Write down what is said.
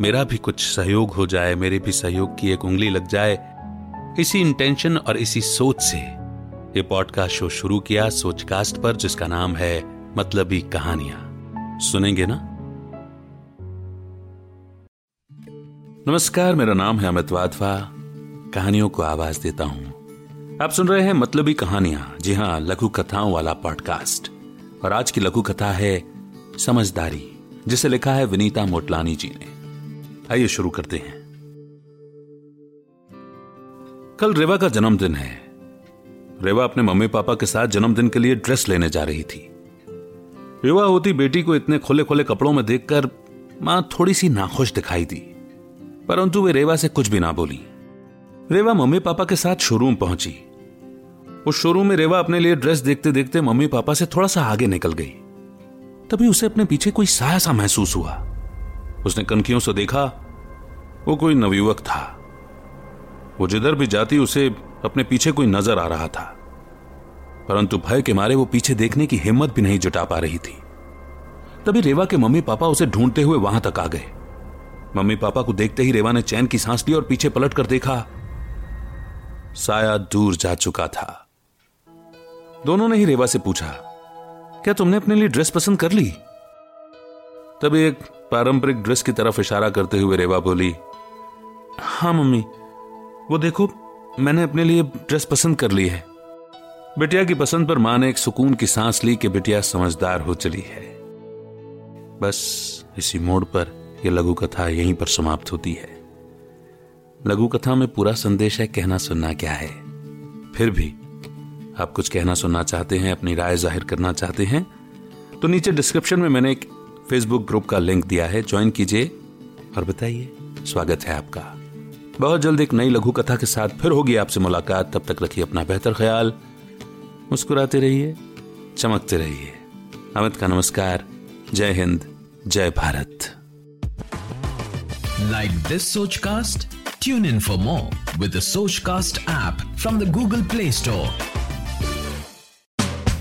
मेरा भी कुछ सहयोग हो जाए, मेरे भी सहयोग की एक उंगली लग जाए। इसी इंटेंशन और इसी सोच से ये पॉडकास्ट शो शुरू किया सोचकास्ट पर, जिसका नाम है मतलबी कहानियाँ। सुनेंगे ना? नमस्कार, मेरा नाम है अमित वाधवा। कहानियों को आवाज़ देता हूँ। आप सुन रहे हैं मतलबी कहानियाँ। जी हाँ, लघु कथाओं वाला पॉडकास्ट और आज की लघु कथा है समझदारी, जिसे लिखा है विनीता मोटलानी जी ने। आइए शुरू करते हैं। कल रेवा का जन्मदिन है। रेवा अपने मम्मी पापा के साथ जन्मदिन के लिए ड्रेस लेने जा रही थी। युवा होती बेटी को इतने खुले खुले कपड़ों में देखकर माँ थोड़ी सी नाखुश दिखाई दी, परंतु वे रेवा से कुछ भी ना बोली। रेवा मम्मी पापा के साथ शोरूम पहुँची। उस शोरूम में रेवा अपने लिए ड्रेस देखते देखते मम्मी पापा से थोड़ा सा आगे निकल गई। तभी उसे अपने पीछे कोई साया सा महसूस हुआ। उसने कनखियों से देखा, वो कोई नवयुवक था। वो जिधर भी जाती, उसे अपने पीछे कोई नज़र आ रहा था। परंतु भय के मारे वो पीछे देखने की हिम्मत भी नहीं जुटा पा रही थी। तभी रेवा के मम्मी पापा उसे ढूंढते हुए वहाँ तक आ गए। मम्मी पापा को देखते ही रेवा ने चैन की सांस ली और पीछे पलट कर देखा साया दूर जा चुका था। दोनों ने ही रेवा से पूछा, क्या तुमने अपने लिए ड्रेस पसंद कर ली? तभी एक पारंपरिक ड्रेस की तरफ़ इशारा करते हुए रेवा बोली हाँ मम्मी, वो देखो, मैंने अपने लिए ड्रेस पसंद कर ली है। बिटिया की पसंद पर माँ ने एक सुकून की सांस ली कि बिटिया समझदार हो चली है। बस इसी मोड़ पर यह लघु कथा यहीं पर समाप्त होती है। लघु कथा में पूरा संदेश है, कहना सुनना क्या है। फिर भी आप कुछ कहना सुनना चाहते हैं, अपनी राय ज़ाहिर करना चाहते हैं तो नीचे डिस्क्रिप्शन में मैंने एक फेसबुक ग्रुप का लिंक दिया है। ज्वाइन कीजिए और बताइए, स्वागत है आपका। बहुत जल्द एक नई लघु कथा के साथ फिर होगी आपसे मुलाकात। तब तक रखिए अपना बेहतर ख्याल। मुस्कुराते रहिए, चमकते रहिए। अमित का नमस्कार। जय हिंद, जय Bharat. Like this Sochcast? Tune in for more with the Sochcast app from the Google Play Store.